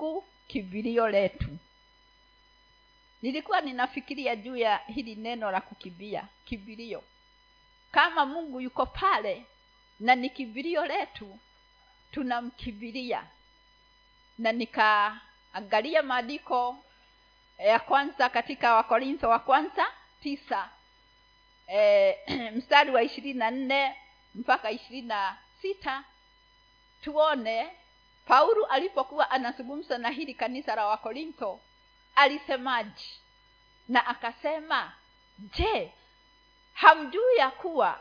mungu kimbilio letu. Nilikuwa ninafikiria juu ya hili neno la kukimbia kimbilio. Kama mungu yuko pale na ni kimbilio letu tunamkimbilia. Na nikaangalia maandiko ya kwanza katika wakorintho wa kwanza tisa e, mstari wa ishirini na nne mpaka ishirini na sita tuone paulo alipokuwa anazungumza na hili kanisa la wakorintho alisemaji na akasema je hamjuu ya kuwa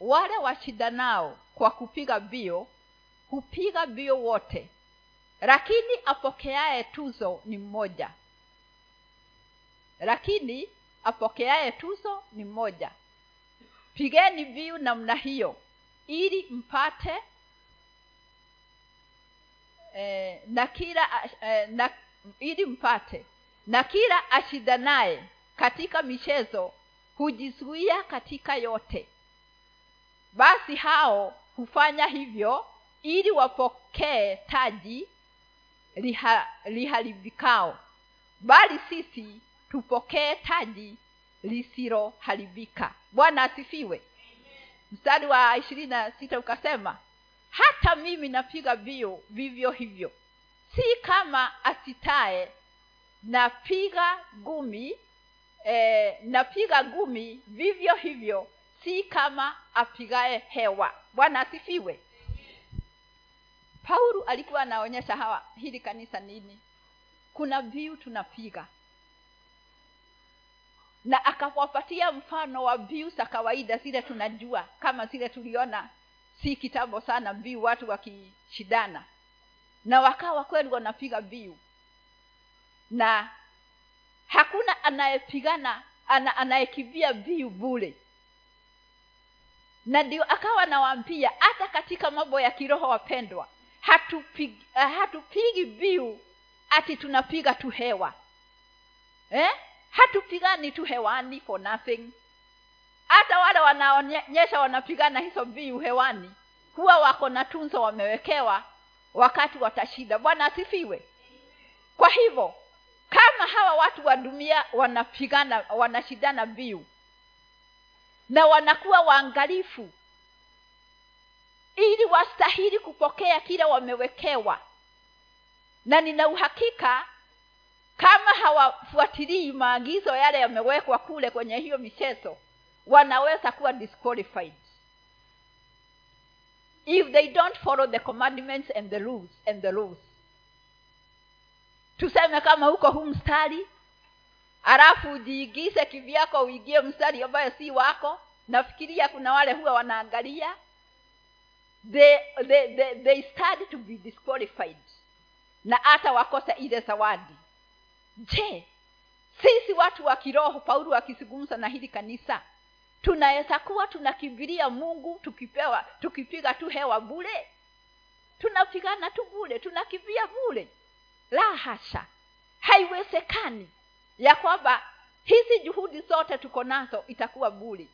wale washindanao kwa kupiga mbio hupiga mbio wote lakini apokeaye tuzo ni mmoja? Lakini apokeaye tuzo ni mmoja. Pigeni mbiu namna hiyo ili mpate eh, na kila eh, na, ili mpate na kila ashindanaye katika michezo hujizuia katika yote. Basi hao hufanya hivyo ili wapokee taji liha, liharibikao. Bali sisi tupokee taji lisiloharibika. Bwana asifiwe. Mstari wa ishirini na sita ukasema hata mimi napiga vio vivyo hivyo. Si kama asitae napiga gumi eh, napiga gumi vivyo hivyo. Si kama apigae hewa. Bwana asifiwe. Paulo alikuwa anaonyesha hawa hili kanisa nini? Kuna viu tunapiga. Na akawapatia mfano wa viu za kawaida zile tunajua kama zile tuliona si kitambo sana mbiu watu wakishindana na wakawa kweli wanapiga mbiu. Na hakuna anayepigana ana, anayekimbia mbiu bule na ndio akawa nawaambia hata katika mambo ya kiroho wapendwa hatupigi, uh, hatupigi ati tunapiga tu hewa. Eh? hatupigani tu hewani for nothing hata wale wanaonyesha wanapigana hizo mbiu hewani huwa wako na tunzo wamewekewa wakati watashinda bwana asifiwe. Kwa hivyo kama hawa watu wa dunia wanapigana wanashindana mbiu na wanakuwa waangalifu ili wastahili kupokea kile wamewekewa na nina uhakika kama hawafuatilii maagizo yale yamewekwa kule kwenye hiyo michezo wanaweza kuwa disqualified. If they don't follow the commandments and the rules and the laws. Tuseme kama huko huu mstari alafu ujiigize kivyako uingie mstari ambayo si wako. Nafikiria kuna wale huwa wanaangalia. They, they, they, they start to be disqualified. Na hata wakosa ile zawadi. Je sisi watu wa kiroho paulo akizungumza na hili kanisa tunaweza kuwa tunakimbilia mungu tukipewa tukipiga tu hewa bule tunapigana tu bule tunakimbia bule la hasha. Haiwezekani ya kwamba hizi juhudi zote tuko nazo itakuwa bule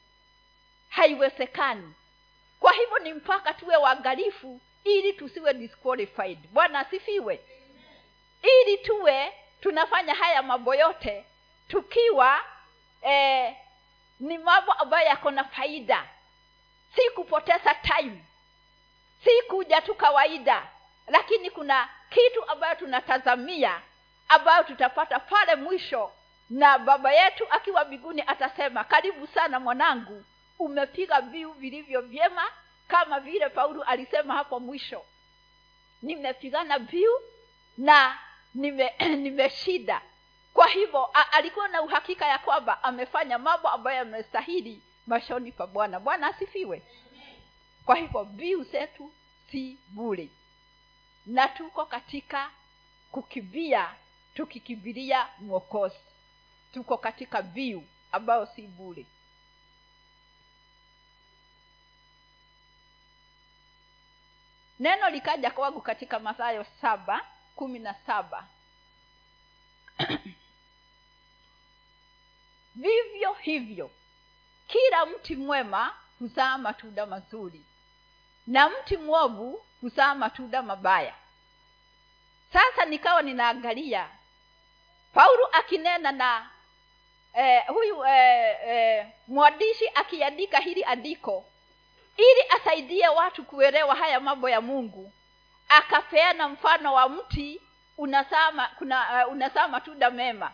haiwezekani. Kwa hivyo ni mpaka tuwe waangalifu ili tusiwe disqualified. Bwana asifiwe. Ili tuwe tunafanya haya mambo yote tukiwa eh, ni mambo ambayo yako na faida. Si kupoteza time. Si kuja tu kawaida. Lakini kuna kitu ambayo tunatazamia ambayo tutapata pale mwisho. Na baba yetu akiwa mbinguni atasema karibu sana mwanangu umepiga mbiu vilivyo vyema kama vile paulo alisema hapo mwisho. Nimepigana mbiu na nime nimeshida kwa hivyo alikuwa na uhakika ya kwamba amefanya mambo ambayo yamestahili mashoni pa bwana. Bwana asifiwe. Kwa hivyo mbiu zetu si bure. Na tuko katika kukimbia tukikimbilia mwokozi. Tuko katika mbiu ambayo si bure. Neno likaja kwangu katika mathayo saba kumi na saba vivyo hivyo. Kila mti mwema huzaa matunda mazuri na mti mwovu huzaa matunda mabaya. Sasa nikawa ninaangalia paulo akinena na eh, huyu eh, eh, mwandishi akiandika hili andiko ili asaidie watu kuelewa haya mambo ya mungu akapeana mfano wa mti unasaa kuna uh, matunda mema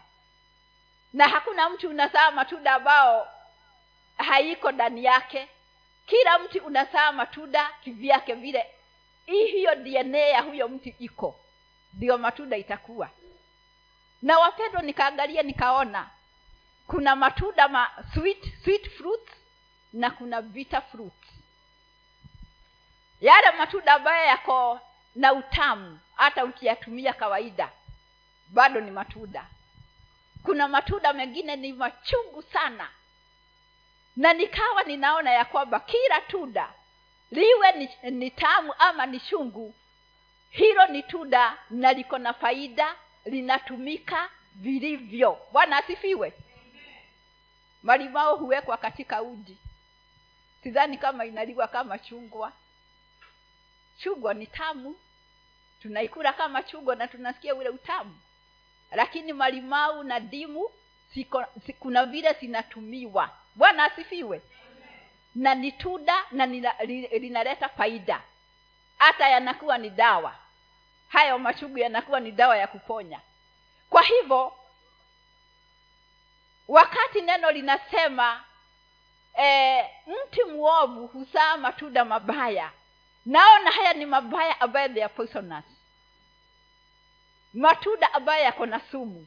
na hakuna mti unazaa matunda ambao haiko ndani yake. Kila mti unazaa matunda kivyake vile. Hii hiyo dna ya huyo mti iko. Ndio matunda itakuwa. Na wapendwa nikaangalia nikaona kuna matunda ma sweet, sweet fruits na kuna bitter fruits. Yale matunda ambayo yako na utamu hata ukiyatumia kawaida bado ni matunda kuna matunda mengine ni machungu sana. Na nikawa ninaona ya kwamba kila tunda liwe ni, ni tamu ama ni chungu hilo ni tunda na liko na faida linatumika vilivyo. Bwana asifiwe. Malimao huwekwa katika uji. Sidhani kama inaliwa kama chungwa. Chungwa ni tamu. Tunaikula kama chungwa na tunasikia ule utamu lakini malimau na dimu siko, si, kuna vile zinatumiwa. Bwana asifiwe. Na ni tunda na linaleta faida. Hata yanakuwa ni dawa. Hayo mashugu yanakuwa ni dawa ya kuponya. Kwa hivyo wakati neno linasema e, mti mwovu huzaa matunda mabaya. Naona haya ni mabaya ambayo they are poisonous matunda ambayo yako na sumu.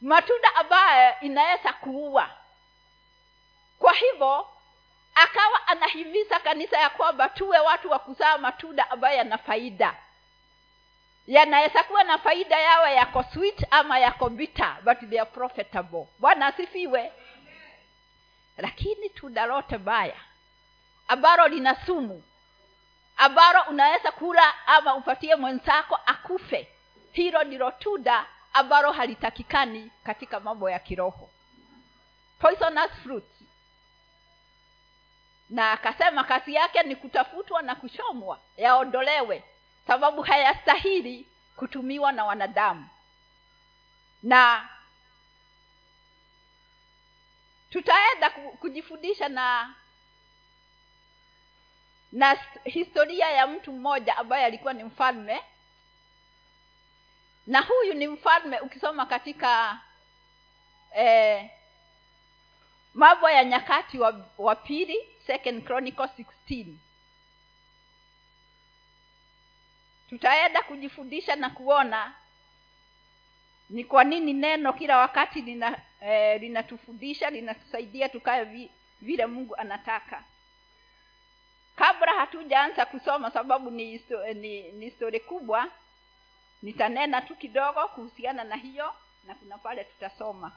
Matunda ambayo inaweza kuua. Kwa hivyo akawa anahimiza kanisa ya kwamba tuwe watu wa kuzaa matunda ambayo yana faida. Yanaweza kuwa na faida yawe yako sweet ama yako bitter but they are profitable. Bwana asifiwe. Lakini tunda lote baya ambalo lina sumu ambalo unaweza kula ama upatie mwenzako akufe. Hilo ndilo tunda ambalo halitakikani katika mambo ya kiroho. Poisonous fruit na akasema kazi yake ni kutafutwa na kuchomwa yaondolewe sababu hayastahili kutumiwa na wanadamu. Na tutaenda kujifundisha na na historia ya mtu mmoja ambaye alikuwa ni mfalme. Na huyu ni mfalme ukisoma katika eh, mambo ya nyakati wa, wa pili second chronicle 16 tutaenda kujifundisha na kuona ni kwa nini neno kila wakati lina eh, linatufundisha linatusaidia tukaye vile mungu anataka kabla hatujaanza kusoma sababu ni, ni, ni kubwa nitanena tu kidogo kuhusiana na hiyo na kuna pale tutasoma.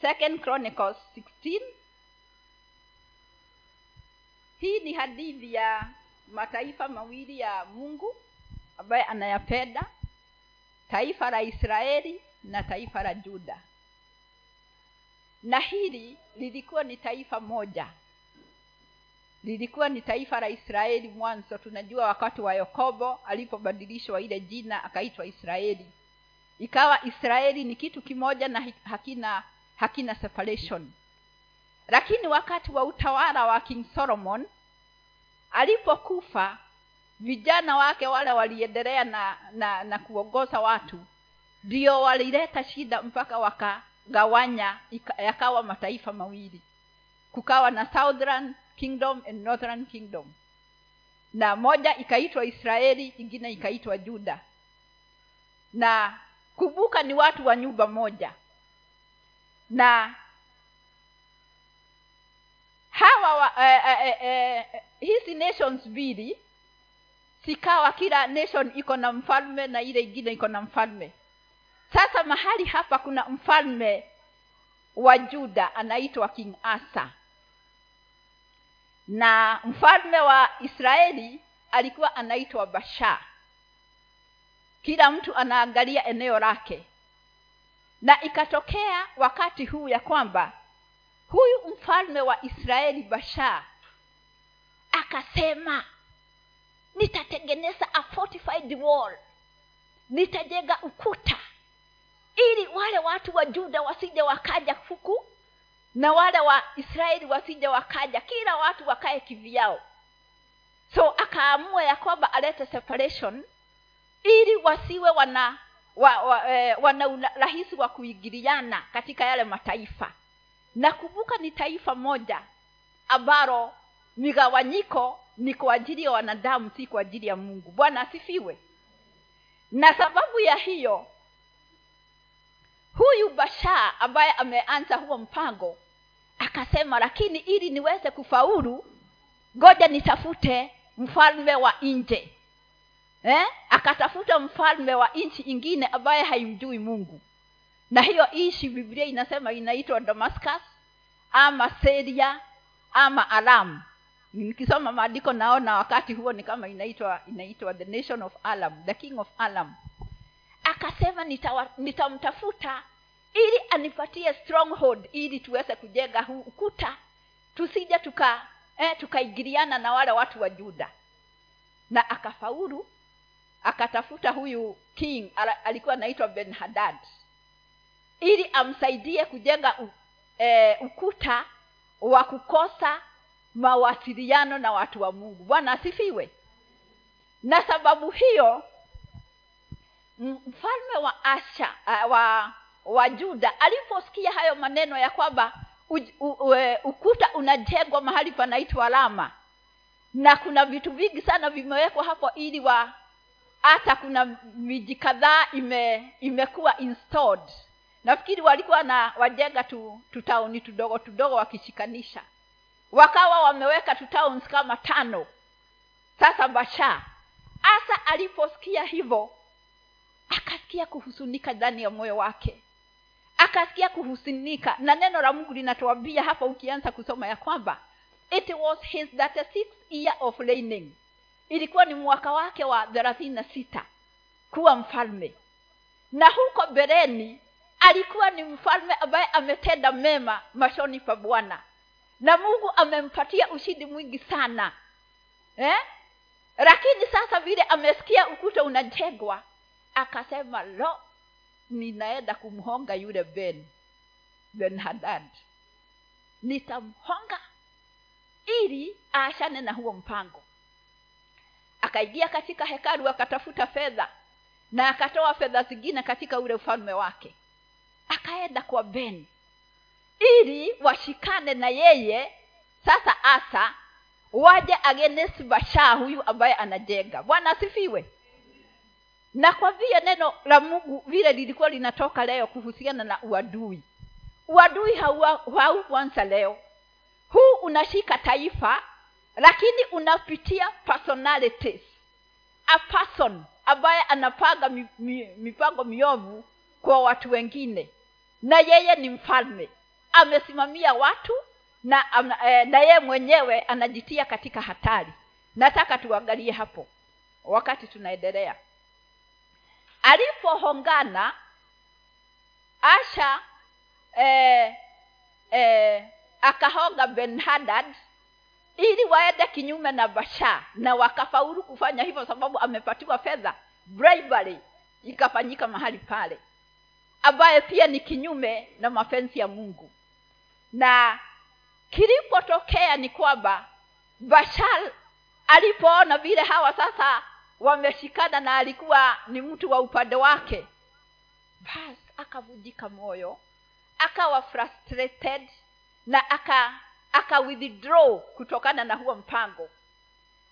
Second chronicles 16 hii ni hadithi ya mataifa mawili ya mungu ambaye anayapenda taifa la israeli na taifa la juda. Na hili lilikuwa ni taifa moja lilikuwa ni taifa la israeli mwanzo. Tunajua wakati wa yakobo alipobadilishwa ile jina akaitwa israeli. Ikawa israeli ni kitu kimoja na hakina hakina separation. Lakini wakati wa utawala wa king solomon alipokufa vijana wake wale waliendelea na, na na kuongoza watu ndio walileta shida mpaka wakagawanya yakawa mataifa mawili. Kukawa na southern kingdom and northern kingdom. Na moja ikaitwa israeli ingine ikaitwa juda. Na kumbuka ni watu wa nyumba moja. Na hawa wa, eh, eh, eh, hizi nations mbili sikawa kila nation iko na mfalme na ile ingine iko na mfalme. Sasa mahali hapa kuna mfalme wa juda anaitwa king asa na mfalme wa israeli alikuwa anaitwa basha kila mtu anaangalia eneo lake. Na ikatokea wakati huu ya kwamba huyu mfalme wa israeli basha akasema nitatengeneza a fortified wall. Nitajenga ukuta ili wale watu wa juda wasije wakaja huku na wale wa israeli wasije wakaja kila watu wakae kivyao. So akaamua ya kwamba alete separation ili wasiwe wana wa, wa, eh, wana urahisi wa kuingiliana katika yale mataifa. Na kumbuka ni taifa moja ambalo migawanyiko ni kwa ajili ya wanadamu si kwa ajili ya mungu. Bwana asifiwe. Na sababu ya hiyo bashaa ambaye ameanza huo mpango akasema lakini ili niweze kufaulu ngoja nitafute mfalme wa nje. Eh? akatafuta mfalme wa nchi ingine ambaye haimjui mungu. Na hiyo nchi biblia inasema inaitwa damascus ama seria ama alam nikisoma maandiko naona wakati huo ni kama inaitwa inaitwa the nation of alam the king of alam akasema nitamtafuta ili anipatie stronghold ili tuweze kujenga huu ukuta. Tusije tuka eh, tukaingiliana na wale watu wa juda. Na akafaulu akatafuta huyu king alikuwa anaitwa ben hadad ili amsaidie kujenga u, eh, ukuta wa kukosa mawasiliano na watu wa mungu. Bwana asifiwe. Na sababu hiyo mfalme wa asha uh, wa wa juda aliposikia hayo maneno ya kwamba u, u, u, ukuta unajengwa mahali panaitwa lama na kuna vitu vingi sana vimewekwa hapo ili wa hata kuna miji kadhaa ime imekuwa installed. Nafikiri walikuwa na wajenga tu tutauni tudogo tudogo wakishikanisha. Wakawa wameweka tu kama tano. Sasa basha hasa aliposikia hivyo akasikia kuhusunika ndani ya moyo wake akasikia kuhusinika na neno la mungu linatuambia hapa ukianza kusoma ya kwamba it was his 36 year of reigning. Ilikuwa ni mwaka wake wa thelathini na sita kuwa mfalme. Na huko bereni alikuwa ni mfalme ambaye ametenda mema mashoni pa bwana. Na mungu amempatia ushindi mwingi sana. Eh? lakini sasa vile amesikia ukuta unajengwa akasema lo ninaenda kumhonga yule ben ben hadad. Nitamhonga ili aashane na huo mpango. Akaingia katika hekalu akatafuta fedha na akatoa fedha zingine katika ule ufalme wake. Akaenda kwa ben ili washikane na yeye. Sasa asa waje agenesi bashaa huyu ambaye anajenga. Bwana asifiwe na kwa vile neno la mungu vile lilikuwa linatoka leo kuhusiana na uadui. Uadui haukuanza leo. Huu unashika taifa lakini unapitia personalities a person ambaye anapanga mi, mi, mipango miovu kwa watu wengine. Na yeye ni mfalme. Amesimamia watu na eh, na yeye mwenyewe anajitia katika hatari. Nataka tuangalie hapo. Wakati tunaendelea alipohongana asha eh, eh, akahonga benhadad ili waende kinyume na basha na wakafaulu kufanya hivyo sababu amepatiwa fedha. Bribery ikafanyika mahali pale ambaye pia ni kinyume na mapenzi ya mungu. Na kilipotokea ni kwamba bashar alipoona vile hawa sasa wameshikana na alikuwa ni mtu wa upande wake. Bas akavujika moyo akawa frustrated na aka aka withdraw kutokana na huo mpango.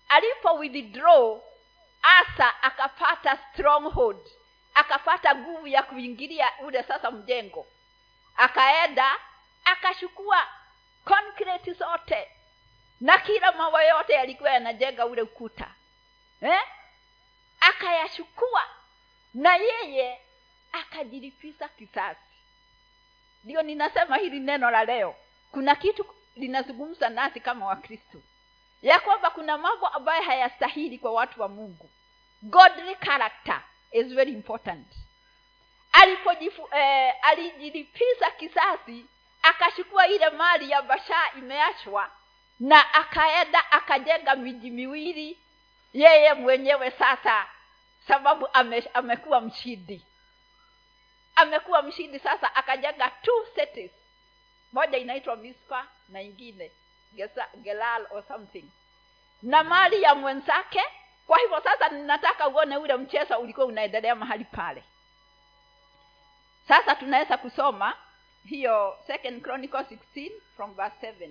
Alipo withdraw asa akapata stronghold akapata nguvu ya kuingilia ule sasa mjengo. Akaenda akachukua konkreti zote na kila mawe yote yalikuwa yanajenga ule ukuta. Eh? Akayachukua na yeye akajilipiza kisasi. Ndio ninasema hili neno la leo. Kuna kitu linazungumza nasi kama wakristo. Ya kwamba kuna mambo ambayo hayastahili kwa watu wa mungu. Godly character is very important. Alipojifu eh, alijilipiza kisasi akachukua ile mali ya bashaa imeachwa na akaenda akajenga miji miwili yeye mwenyewe sasa sababu ame, amekuwa mshindi. Amekuwa mshindi sasa akajenga two cities moja inaitwa mispa na ingine Gesa- gelal or something. Na mali ya mwenzake kwa hivyo sasa ninataka uone ule mchezo ulikuwa unaendelea mahali pale. Sasa tunaweza kusoma hiyo second chronicle 16 from verse 7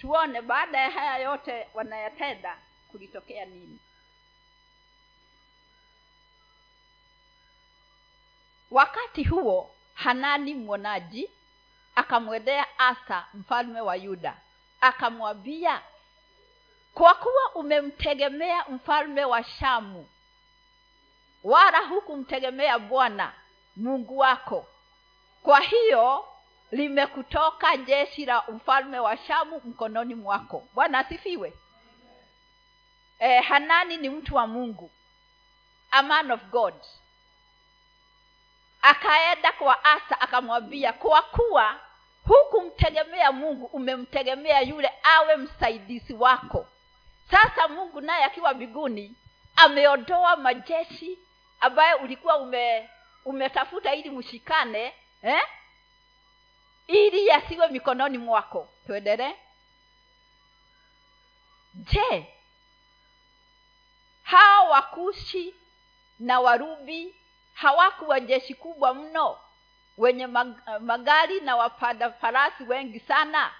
tuone baada ya haya yote wanayatenda kulitokea nini? Wakati huo hanani mwonaji akamwendea asa mfalme wa yuda akamwambia kwa kuwa umemtegemea mfalme wa shamu wala hukumtegemea bwana mungu wako. Kwa hiyo limekutoka jeshi la mfalme wa shamu mkononi mwako. Bwana asifiwe e, hanani ni mtu wa mungu a man of god. Akaenda kwa asa akamwambia kwa kuwa hukumtegemea mungu umemtegemea yule awe msaidizi wako. Sasa mungu naye akiwa mbinguni ameondoa majeshi ambayo ulikuwa ume umetafuta ili mshikane eh? ili yasiwe mikononi mwako. Tuendelee. Je hao wakushi na warubi. Hawakuwa jeshi kubwa mno wenye mag- magari na wapanda farasi wengi sana.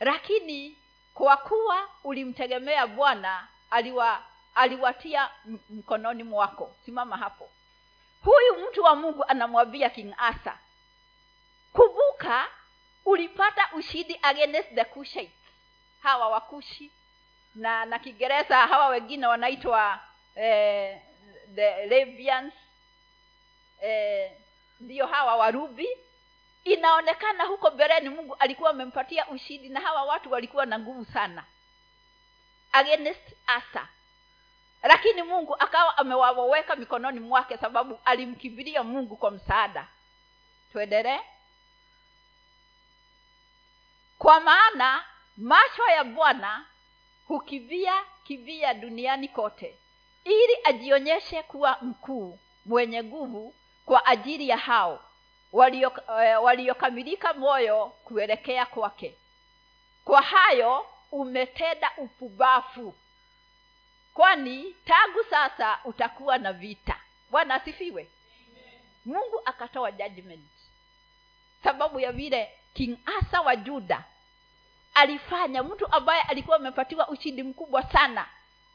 Lakini kwa kuwa ulimtegemea bwana aliwa aliwatia mkononi mwako. Simama hapo. Huyu mtu wa mungu anamwambia king asa kumbuka ulipata ushindi against the Cushites. Hawa wakushi na na kiingereza hawa wengine wanaitwa eh, the Levians eh, ndiyo hawa warubi. Inaonekana huko mbeleni mungu alikuwa amempatia ushindi na hawa watu walikuwa na nguvu sana against asa lakini mungu akawa amewaweka mikononi mwake sababu alimkimbilia mungu kwa msaada. Tuendelee. Kwa maana macho ya bwana hukivia kivia duniani kote ili ajionyeshe kuwa mkuu mwenye nguvu kwa ajili ya hao walio- eh, waliokamilika moyo kuelekea kwake. Kwa hayo umetenda upubafu kwani tangu sasa utakuwa na vita. Bwana asifiwe. Mungu akatoa judgment. Sababu ya vile king asa wa juda alifanya. Mtu ambaye alikuwa amepatiwa ushindi mkubwa sana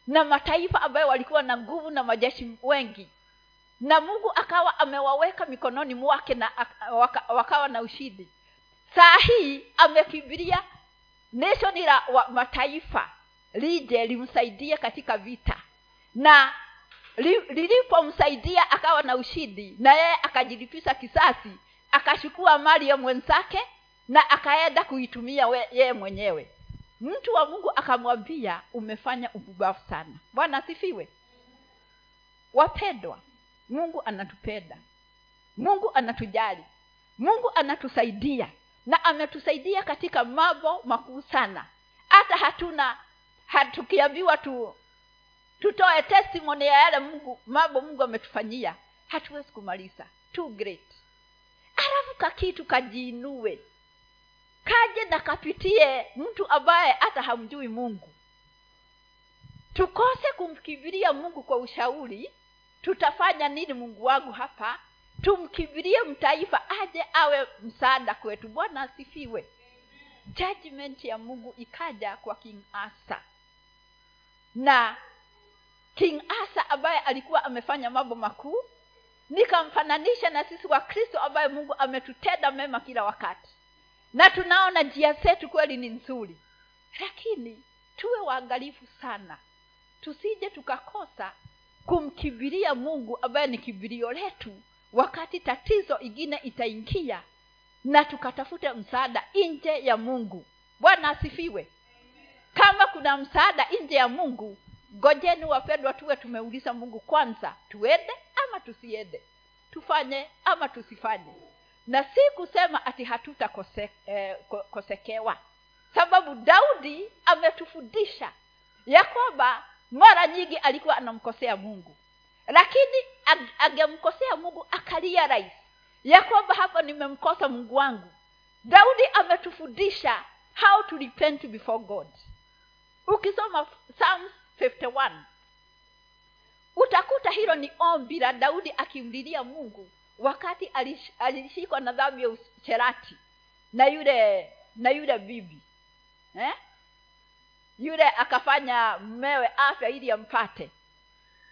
na mataifa ambayo walikuwa na nguvu na majeshi wengi. Na mungu akawa amewaweka mikononi mwake na waka, wakawa na ushindi. Saa hii amekimbilia neshoni la mataifa lije limsaidie katika vita. Na li- lilipomsaidia akawa na ushindi na yeye akajilipisha kisasi akachukua mali ya mwenzake na akaenda kuitumia yeye mwenyewe. Mtu wa mungu akamwambia umefanya ububafu sana. Bwana asifiwe. Wapendwa mungu anatupenda. Mungu anatujali. Mungu anatusaidia na ametusaidia katika mambo makuu sana. Hata hatuna hatukiambiwa tu tutoe testimony ya yale mungu mambo mungu ametufanyia. Hatuwezi kumaliza. Too great. Alafu kakitu kajiinue kaje na kapitie mtu ambaye hata hamjui mungu. Tukose kumkimbilia mungu kwa ushauri tutafanya nini mungu wangu hapa? Tumkimbilie mtaifa aje awe msaada kwetu. Bwana asifiwe. Judgment ya mungu ikaja kwa king asa. Na king asa ambaye alikuwa amefanya mambo makuu nikamfananisha na sisi wa kristo ambaye mungu ametutenda mema kila wakati na tunaona njia zetu kweli ni nzuri. Lakini tuwe waangalifu sana. Tusije tukakosa kumkibiria mungu ambaye ni kibirio letu wakati tatizo ingine itaingia na tukatafute msaada nje ya mungu. Bwana asifiwe. Kama kuna msaada nje ya mungu ngojeni wapendwa tuwe tumeuliza mungu kwanza tuende ama tusiende? Tufanye ama tusifanye na si kusema ati hatutakosekewa eh, sababu daudi ametufundisha ya kwamba mara nyingi alikuwa anamkosea mungu. Lakini angemkosea mungu akalia rais. Ya kwamba hapa nimemkosa mungu wangu. Daudi ametufundisha how to repent before god. Ukisoma psalms 51 utakuta hilo ni ombi la daudi akimlilia mungu wakati alishikwa na dhambi ya ucherati na yule na yule bibi eh? yule akafanya mmewe afya ili ampate.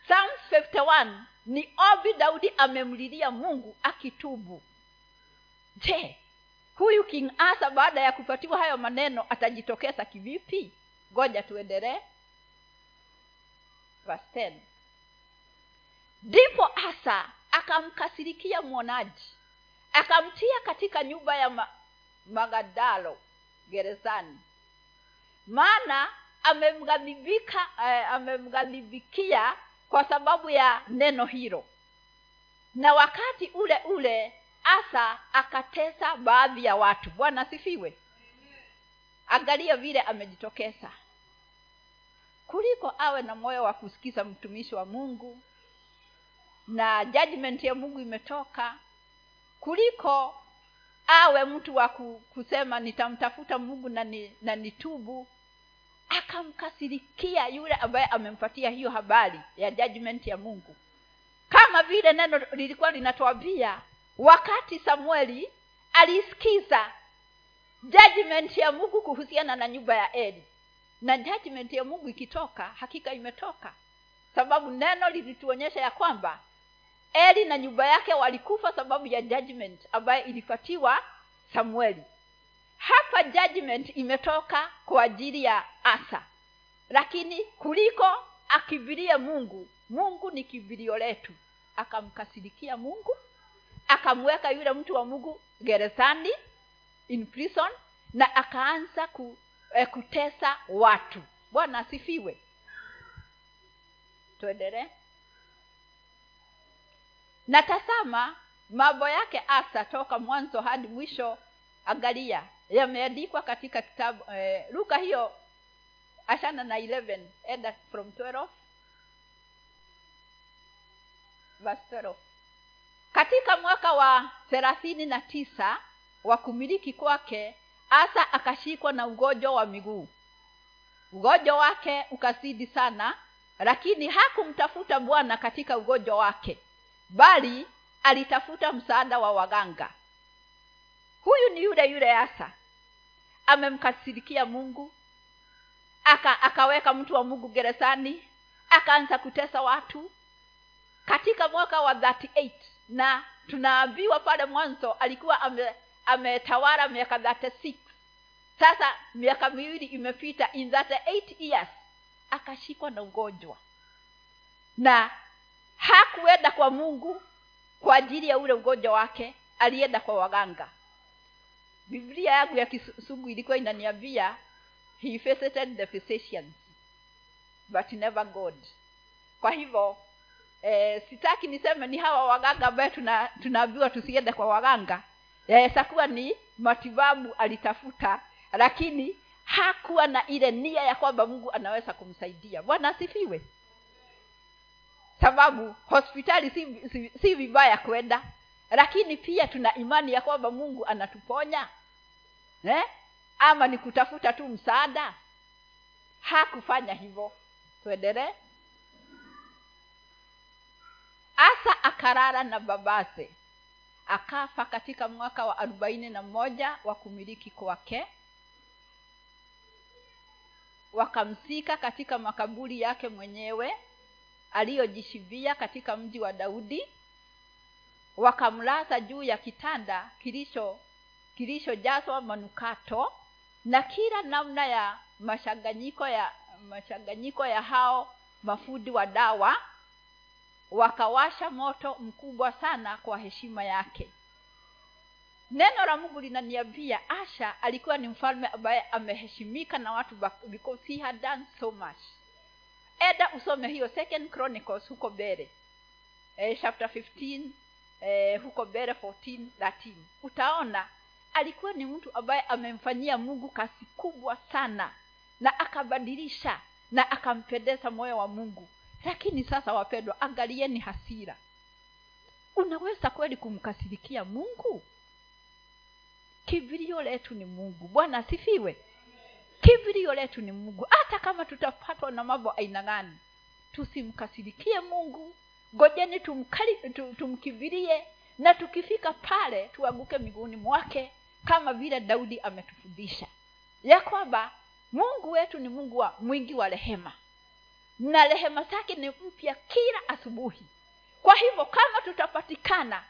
Psalms 51 ni ombi daudi amemlilia mungu akitubu. Je huyu king asa baada ya kupatiwa hayo maneno atajitokeza kivipi? Ngoja tuendelee. Ndipo asa akamkasirikia mwonaji akamtia katika nyumba ya ma- magadalo gerezani. Maana amemghadhibika eh, amemghadhibikia kwa sababu ya neno hilo. Na wakati ule ule asa akatesa baadhi ya watu. Bwana sifiwe angalia vile amejitokeza kuliko awe na moyo wa kusikiza mtumishi wa mungu na judgment ya mungu imetoka kuliko awe mtu wa kusema nitamtafuta mungu na, ni, na nitubu akamkasirikia yule ambaye amempatia hiyo habari ya judgment ya mungu. Kama vile neno lilikuwa linatuambia wakati samueli alisikiza judgment ya mungu kuhusiana na nyumba ya eli na judgment ya mungu ikitoka hakika imetoka sababu neno lilituonyesha ya kwamba eli na nyumba yake walikufa sababu ya judgment ambayo ilipatiwa samueli. Hapa judgment imetoka kwa ajili ya asa. Lakini kuliko akibirie mungu mungu ni kibilio letu. Akamkasirikia mungu akamweka yule mtu wa mungu gerezani in prison na akaanza ku, eh, kutesa watu. Bwana asifiwe. Tuendelee na tazama mambo yake asa toka mwanzo hadi mwisho angalia yameandikwa katika kitabu eh, luka hiyo ashana na 11 enda from 12 verse 12 katika mwaka wa thelathini na tisa wa kumiliki kwake asa akashikwa na ugonjwa wa miguu. Ugonjwa wake ukazidi sana lakini hakumtafuta bwana katika ugonjwa wake bali alitafuta msaada wa waganga. Huyu ni yule yule asa. Amemkasirikia mungu. Aka akaweka mtu wa mungu gerezani. Akaanza kutesa watu. Katika mwaka wa 38 na tunaambiwa pale mwanzo alikuwa ame, ametawala miaka 36 sasa miaka miwili imepita in 38 years akashikwa na ugonjwa. Na hakuenda kwa mungu kwa ajili ya ule ugonjwa wake alienda kwa waganga. Biblia yangu ya kisungu ilikuwa inaniambia he visited the physicians but never god. Kwa hivyo eh, sitaki niseme ni hawa waganga ambaye tuna, tunaambiwa tusiende kwa waganga. Yaweza kuwa ni matibabu alitafuta lakini hakuwa na ile nia ya kwamba mungu anaweza kumsaidia. Bwana asifiwe sababu hospitali si, si, si vibaya kwenda. Lakini pia tuna imani ya kwamba mungu anatuponya. Eh? ama ni kutafuta tu msaada. Hakufanya hivyo tuendelee. Asa akarara na babase. Akafa katika mwaka wa arobaini na moja wa kumiliki kwake. Wakamsika katika makaburi yake mwenyewe aliyojishivia katika mji wa daudi wakamlaza juu ya kitanda kilicho kilichojazwa manukato na kila namna ya machanganyiko ya mashanganyiko ya hao mafundi wa dawa wakawasha moto mkubwa sana kwa heshima yake. Neno la mungu linaniambia asha alikuwa ni mfalme ambaye ameheshimika na watu because he had done so much eda usome hiyo second chronicles huko mbele. Eh, chapter 15 eh, huko mbele 14 13 utaona alikuwa ni mtu ambaye amemfanyia mungu kazi kubwa sana na akabadilisha na akampendeza moyo wa mungu. Lakini sasa wapendwa angalieni hasira. Unaweza kweli kumkasirikia mungu? Kivilio letu ni mungu. Bwana asifiwe kivilio letu ni mungu. Hata kama tutapatwa na mambo aina gani tusimkasirikie mungu. Ngojeni tumkivilie na tukifika pale tuanguke miguuni mwake kama vile daudi ametufundisha. Ya kwamba mungu wetu ni mungu wa mwingi wa rehema. Na rehema zake ni mpya kila asubuhi. Kwa hivyo kama tutapatikana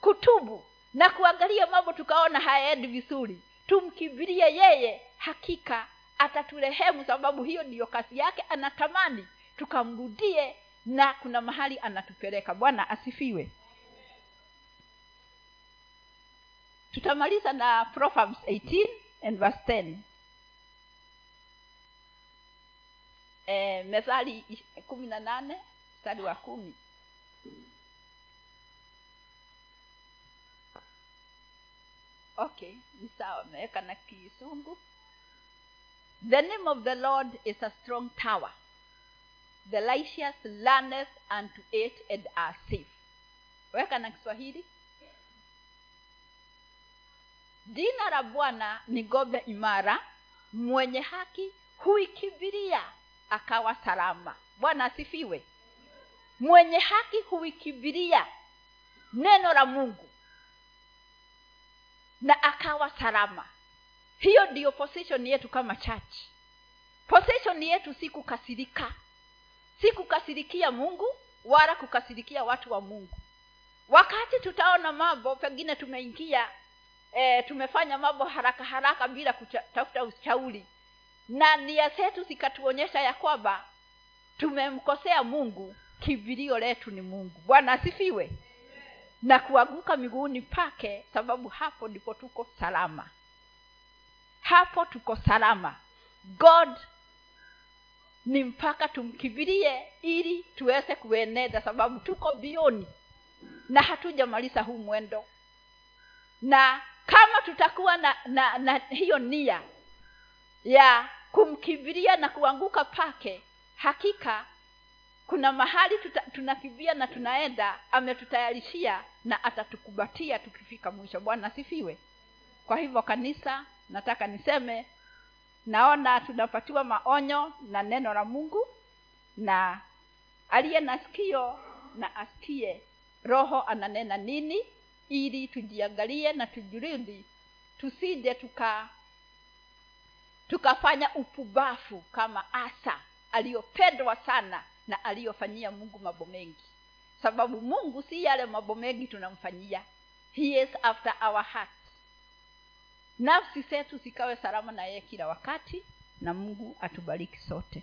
kutubu na kuangalia mambo tukaona hayaendi vizuri tumkibirie yeye hakika ataturehemu sababu hiyo ndiyo kazi yake anatamani tukamrudie na kuna mahali anatupeleka. Bwana asifiwe. Tutamaliza na proverbs 18 and verse 10 e, methali kumi na nane mstari wa kumi. Okay ni sawa ameweka na kisungu the name of the lord is a strong tower. The righteous learneth unto it and are safe. Weka na kiswahili. Jina la bwana ni gobe imara mwenye haki huikibiria akawa salama. Bwana asifiwe. Mwenye haki huikibiria neno la mungu na akawa salama hiyo ndiyo position yetu kama church. Position yetu si kukasirika. Si kukasirikia mungu wala kukasirikia watu wa mungu. Wakati tutaona mambo pengine tumeingia e, tumefanya mambo haraka haraka bila kutafuta ushauri. Na nia zetu zikatuonyesha ya kwamba tumemkosea mungu kivilio letu ni mungu. Bwana asifiwe. Na kuanguka miguuni pake sababu hapo ndipo tuko salama hapo tuko salama. God ni mpaka tumkibirie ili tuweze kueneza sababu tuko bioni na hatujamaliza huu mwendo. Na kama tutakuwa na, na, na hiyo nia ya kumkibiria na kuanguka pake hakika kuna mahali tuta, tunakibia na tunaenda ametutayarishia na atatukubatia tukifika mwisho. Bwana asifiwe. Kwa hivyo kanisa nataka niseme naona tunapatiwa maonyo na neno la mungu na aliye na sikio na asikie roho ananena nini ili tujiangalie na tujirudhi tusije tuka tukafanya upubafu kama asa aliyopendwa sana na aliyofanyia mungu mambo mengi. Sababu mungu si yale mambo mengi tunamfanyia. He is after our heart nafsi zetu zikawe salama na yeye kila wakati na mungu atubariki sote